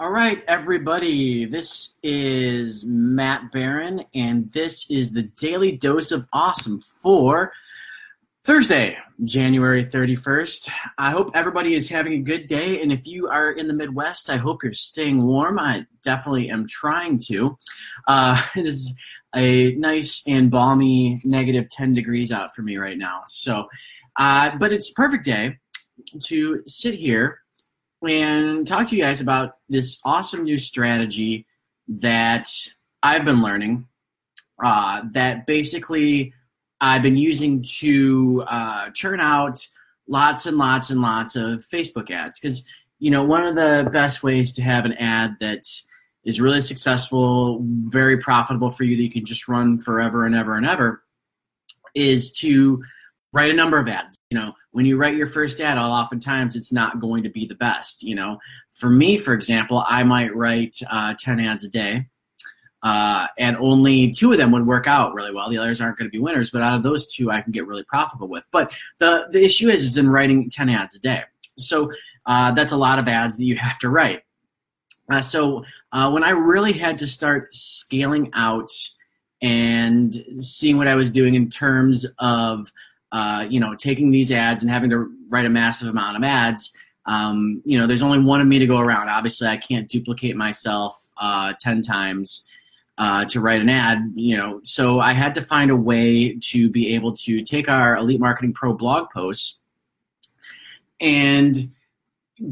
All right, everybody. This is Matt Barron, and this is the Daily Dose of Awesome for Thursday, January 31st. I hope everybody is having a good day, and if you are in the Midwest, I hope you're staying warm. I definitely am trying to. Uh, it is a nice and balmy negative 10 degrees out for me right now. So, uh, but it's a perfect day to sit here and talk to you guys about this awesome new strategy that I've been learning. Uh, that basically I've been using to uh, churn out lots and lots and lots of Facebook ads. Because, you know, one of the best ways to have an ad that is really successful, very profitable for you, that you can just run forever and ever and ever, is to write a number of ads. You know, when you write your first ad, oftentimes it's not going to be the best. You know, for me, for example, I might write uh, 10 ads a day. Uh, and only two of them would work out really well. The others aren't going to be winners, but out of those two, I can get really profitable with. But the the issue is, is in writing ten ads a day. So uh, that's a lot of ads that you have to write. Uh, so uh, when I really had to start scaling out and seeing what I was doing in terms of uh, you know, taking these ads and having to write a massive amount of ads, um, you know, there's only one of me to go around. Obviously, I can't duplicate myself uh, 10 times uh, to write an ad, you know, so I had to find a way to be able to take our Elite Marketing Pro blog posts and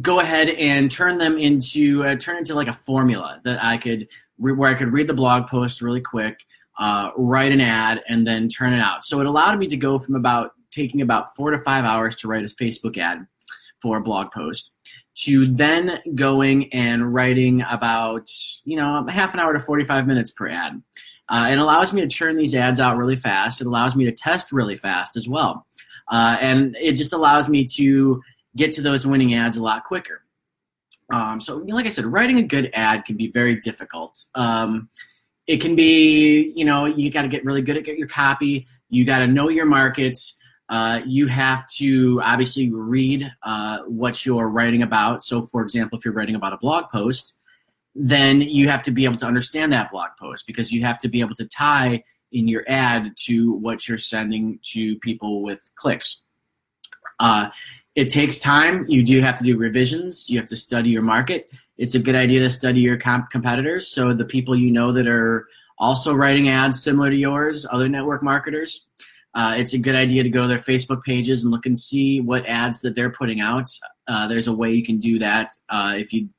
go ahead and turn them into uh, turn into like a formula that I could where I could read the blog post really quick uh, write an ad, and then turn it out. So it allowed me to go from about taking about four to five hours to write a Facebook ad for a blog post to then going and writing about you know half an hour to 45 minutes per ad. Uh, it allows me to churn these ads out really fast. It allows me to test really fast as well. Uh, and it just allows me to get to those winning ads a lot quicker. Um, so like i said writing a good ad can be very difficult. Um, it can be you know you got to get really good at get your copy. You got to know your markets. Uh, you have to obviously read uh, what you're writing about. So for example if you're writing about a blog post then you have to be able to understand that blog post because you have to be able to tie in your ad to what you're sending to people with clicks. Uh, it takes time. You do have to do revisions. You have to study your market it's a good idea to study your comp- competitors. So the people you know that are also writing ads similar to yours, other network marketers. Uh, it's a good idea to go to their Facebook pages and look and see what ads that they're putting out. Uh, there's a way you can do that. Uh, if you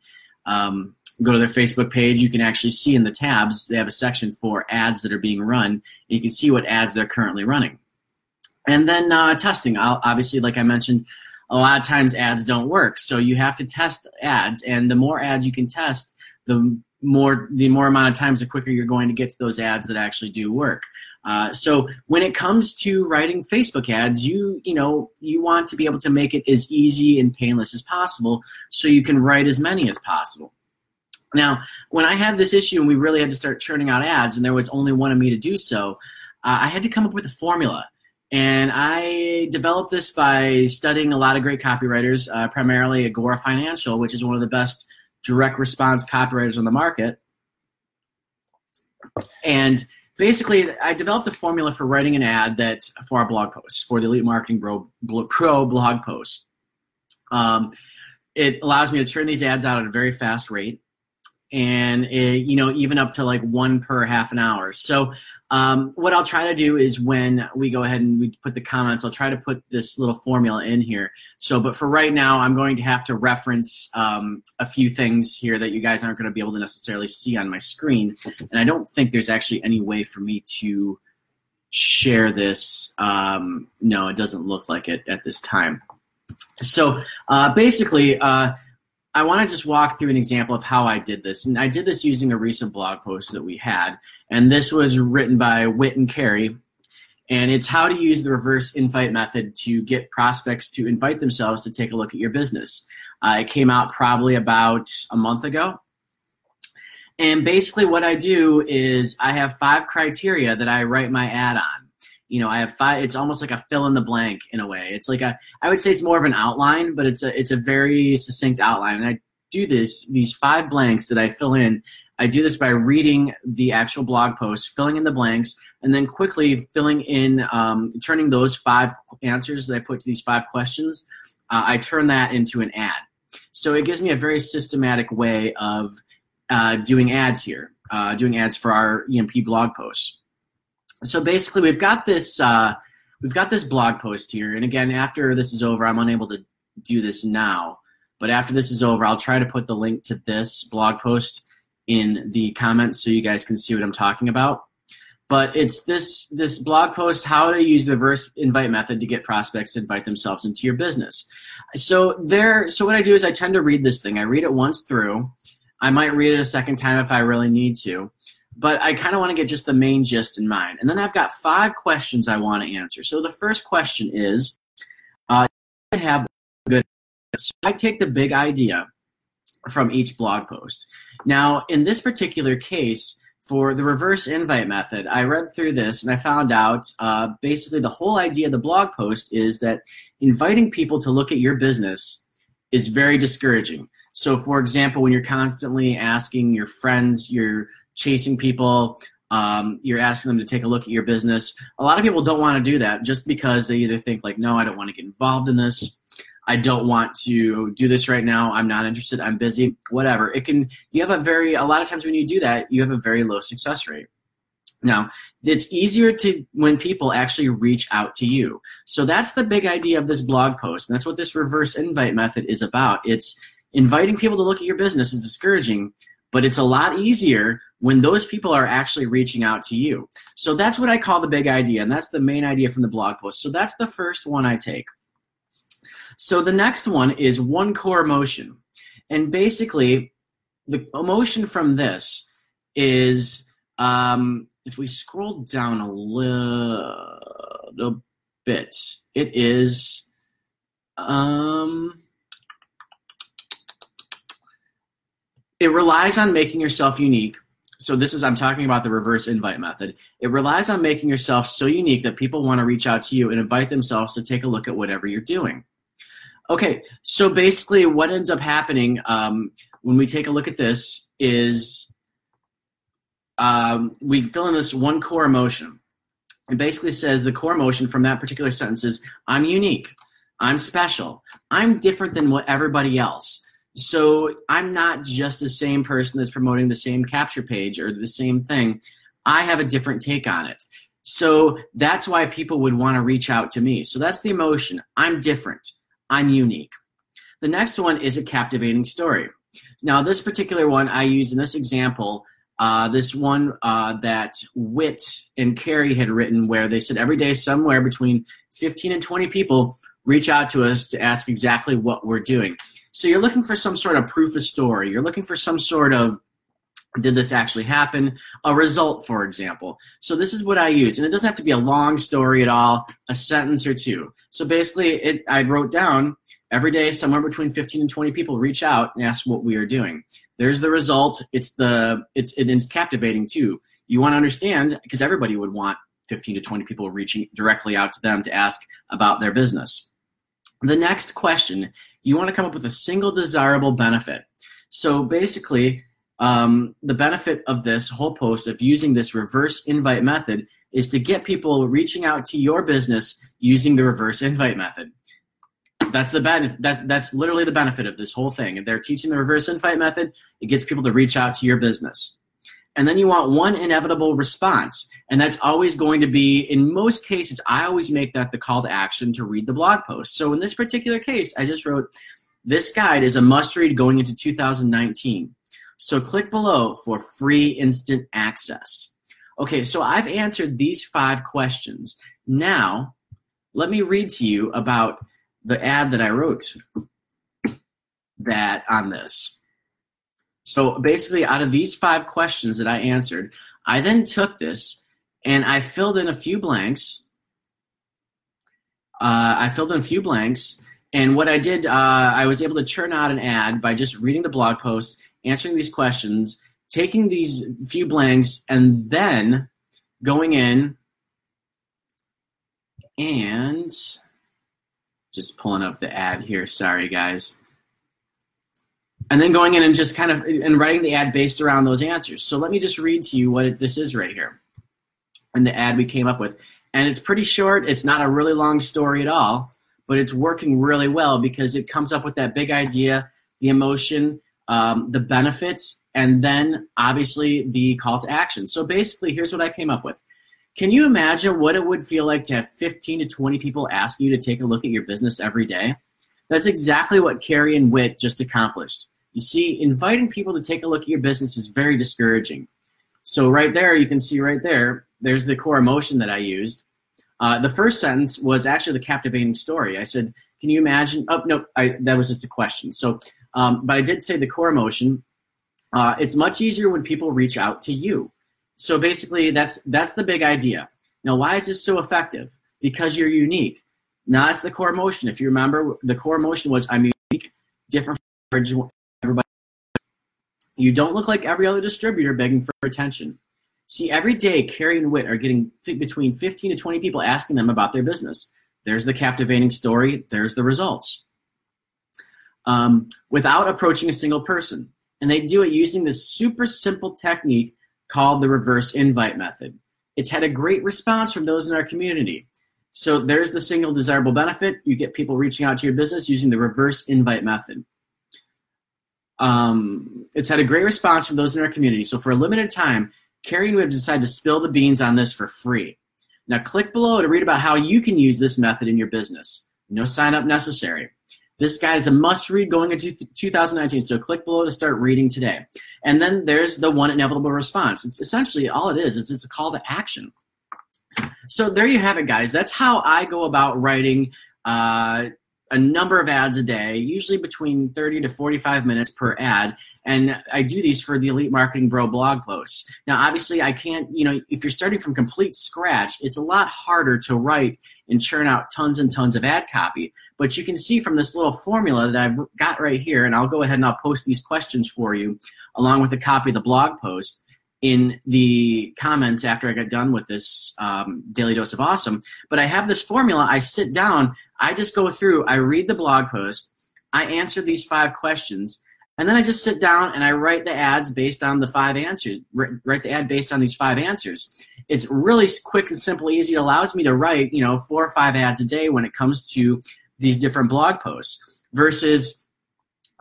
um, go to their Facebook page, you can actually see in the tabs, they have a section for ads that are being run. You can see what ads they're currently running. And then uh, testing. I'll, obviously, like I mentioned, a lot of times ads don't work. So you have to test ads, and the more ads you can test, the more the more amount of times, the quicker you're going to get to those ads that actually do work. Uh, so when it comes to writing Facebook ads, you you know you want to be able to make it as easy and painless as possible, so you can write as many as possible. Now, when I had this issue and we really had to start churning out ads, and there was only one of me to do so, uh, I had to come up with a formula. And I developed this by studying a lot of great copywriters, uh, primarily Agora Financial, which is one of the best direct response copywriters on the market. And basically, I developed a formula for writing an ad that for our blog posts, for the Elite Marketing Pro, Pro blog posts. Um, it allows me to turn these ads out at a very fast rate and it, you know even up to like one per half an hour. So um, what i'll try to do is when we go ahead and we put the comments i'll try to put this little formula in here. So but for right now i'm going to have to reference um, a few things here that you guys aren't going to be able to necessarily see on my screen. And i don't think there's actually any way for me to share this. Um, no it doesn't look like it at this time. So uh, basically uh, I want to just walk through an example of how I did this. And I did this using a recent blog post that we had. And this was written by Whit and Carey. And it's how to use the reverse invite method to get prospects to invite themselves to take a look at your business. Uh, it came out probably about a month ago. And basically, what I do is I have five criteria that I write my ad on you know i have five it's almost like a fill in the blank in a way it's like a i would say it's more of an outline but it's a it's a very succinct outline and i do this, these five blanks that I fill in, I do this by reading the actual blog post, filling in the blanks, and then quickly filling in, um, turning those five answers that I put to these five questions, uh, I turn that into an ad. So it gives me a very systematic way of uh, doing ads here, uh, doing ads for our EMP blog posts. So basically, we've got this uh, we've got this blog post here, and again, after this is over, I'm unable to do this now. But after this is over, I'll try to put the link to this blog post in the comments so you guys can see what I'm talking about. But it's this this blog post how to use the reverse invite method to get prospects to invite themselves into your business. So there so what I do is I tend to read this thing. I read it once through. I might read it a second time if I really need to. But I kind of want to get just the main gist in mind. And then I've got five questions I want to answer. So the first question is uh, I have good so I take the big idea from each blog post. Now, in this particular case, for the reverse invite method, I read through this and I found out uh, basically the whole idea of the blog post is that inviting people to look at your business is very discouraging. So, for example, when you're constantly asking your friends, you're chasing people, um, you're asking them to take a look at your business, a lot of people don't want to do that just because they either think, like, no, I don't want to get involved in this I don't want to do this right now. I'm not interested. I'm busy. Whatever. It can. You have a very. A lot of times when you do that, you have a very low success rate. Now, it's easier to when people actually reach out to you. So that's the big idea of this blog post, and that's what this reverse invite method is about. It's inviting people to look at your business is discouraging, but it's a lot easier when those people are actually reaching out to you. So that's what I call the big idea, and that's the main idea from the blog post. So that's the first one I take. So the next one is one core emotion. And basically, the emotion from this is um, if we scroll down a little bit, it is um, it relies on making yourself unique. So this is I'm talking about the reverse invite method. It relies on making yourself so unique that people want to reach out to you and invite themselves to take a look at whatever you're doing. Okay, so basically, what ends up happening um, when we take a look at this is um, we fill in this one core emotion. It basically says the core emotion from that particular sentence is I'm unique, I'm special, I'm different than what everybody else. So I'm not just the same person that's promoting the same capture page or the same thing. I have a different take on it. So that's why people would want to reach out to me. So that's the emotion. I'm different. I'm unique. The next one is a captivating story. Now, this particular one I use in this example, uh, this one uh, that Whit and Carrie had written, where they said every day somewhere between 15 and 20 people reach out to us to ask exactly what we're doing. So you're looking for some sort of proof of story. You're looking for some sort of did this actually happen? A result, for example. So this is what I use, and it doesn't have to be a long story at all, a sentence or two. So basically, it, I wrote down every day somewhere between 15 and 20 people reach out and ask what we are doing. There's the result. It's the it's it is captivating too. You want to understand because everybody would want 15 to 20 people reaching directly out to them to ask about their business. The next question, you want to come up with a single desirable benefit. So basically, um, the benefit of this whole post of using this reverse invite method is to get people reaching out to your business using the reverse invite method. That's the benefit. That, that's literally the benefit of this whole thing. If they're teaching the reverse invite method, it gets people to reach out to your business. And then you want one inevitable response. And that's always going to be, in most cases, I always make that the call to action to read the blog post. So in this particular case, I just wrote, this guide is a must read going into 2019. So click below for free instant access. Okay, so I've answered these five questions. Now, let me read to you about the ad that I wrote that on this. So basically, out of these five questions that I answered, I then took this and I filled in a few blanks. Uh, I filled in a few blanks, and what I did, uh, I was able to churn out an ad by just reading the blog post answering these questions, taking these few blanks, and then going in and just pulling up the ad here. Sorry, guys. And then going in and just kind of and writing the ad based around those answers. So let me just read to you what it, this is right here, and the ad we came up with. And it's pretty short. It's not a really long story at all, but it's working really well because it comes up with that big idea, the emotion, um, the benefits, and then obviously the call to action. So basically, here's what I came up with. Can you imagine what it would feel like to have 15 to 20 people ask you to take a look at your business every day? That's exactly what Carrie and Witt just accomplished. You see, inviting people to take a look at your business is very discouraging. So right there, you can see right there, there's the core emotion that I used. Uh, the first sentence was actually the captivating story. I said, "Can you imagine?" Oh no, I, that was just a question. So, um, but I did say the core emotion. Uh, it's much easier when people reach out to you. So basically, that's that's the big idea. Now, why is this so effective? Because you're unique. Now that's the core emotion. If you remember, the core emotion was I'm unique, different from. You don't look like every other distributor begging for attention. See, every day, Carrie and Witt are getting between 15 to 20 people asking them about their business. There's the captivating story. There's the results. Um, without approaching a single person. And they do it using this super simple technique called the reverse invite method. It's had a great response from those in our community. So there's the single desirable benefit. You get people reaching out to your business using the reverse invite method. Um, it's had a great response from those in our community. So for a limited time, Carrie and we have decided to spill the beans on this for free. Now click below to read about how you can use this method in your business. No sign up necessary. This guide is a must read going into 2019, so click below to start reading today. And then there's the one inevitable response. It's essentially all it is, is it's a call to action. So there you have it, guys. That's how I go about writing uh, a number of ads a day, usually between 30 to 45 minutes per ad. And I do these for the Elite Marketing Pro blog posts. Now, obviously, I can't, you know, if you're starting from complete scratch, it's a lot harder to write and churn out tons and tons of ad copy. But you can see from this little formula that I've got right here, and I'll go ahead and I'll post these questions for you along with a copy of the blog post in the comments after I get done with this um, daily dose of awesome. But I have this formula. I sit down, I just go through, I read the blog post, I answer these five questions, and then I just sit down and I write the ads based on the five answers. Write the ad based on these five answers. It's really quick and simple, easy. It allows me to write, you know, four or five ads a day when it comes to these different blog posts. Versus,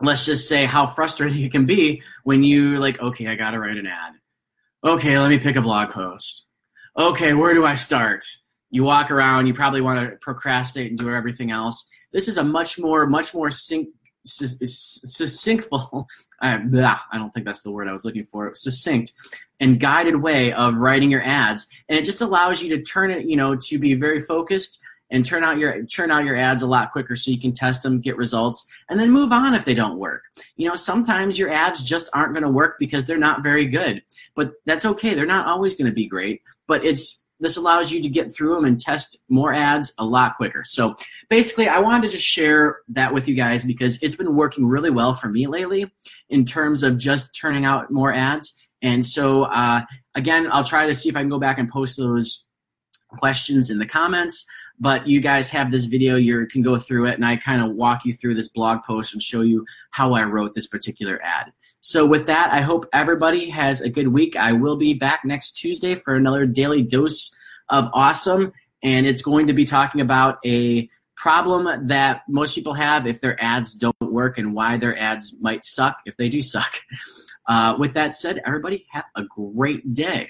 let's just say how frustrating it can be when you like, okay, I got to write an ad okay, let me pick a blog post. Okay, where do I start? You walk around, you probably want to procrastinate and do everything else. This is a much more, much more sync, succinctful, I don't think that's the word I was looking for, succinct and guided way of writing your ads. And it just allows you to turn it, you know, to be very focused and turn out your turn out your ads a lot quicker so you can test them get results and then move on if they don't work. You know sometimes your ads just aren't going to work because they're not very good but that's okay. They're not always going to be great but it's this allows you to get through them and test more ads a lot quicker. So basically i wanted to just share that with you guys because it's been working really well for me lately in terms of just turning out more ads. And so uh, again i'll try to see if i can go back and post those questions in the comments but you guys have this video you can go through it and i kind of walk you through this blog post and show you how i wrote this particular ad. So with that i hope everybody has a good week. I will be back next tuesday for another daily dose of awesome and it's going to be talking about a problem that most people have if their ads don't work and why their ads might suck if they do suck. Uh, with that said everybody have a great day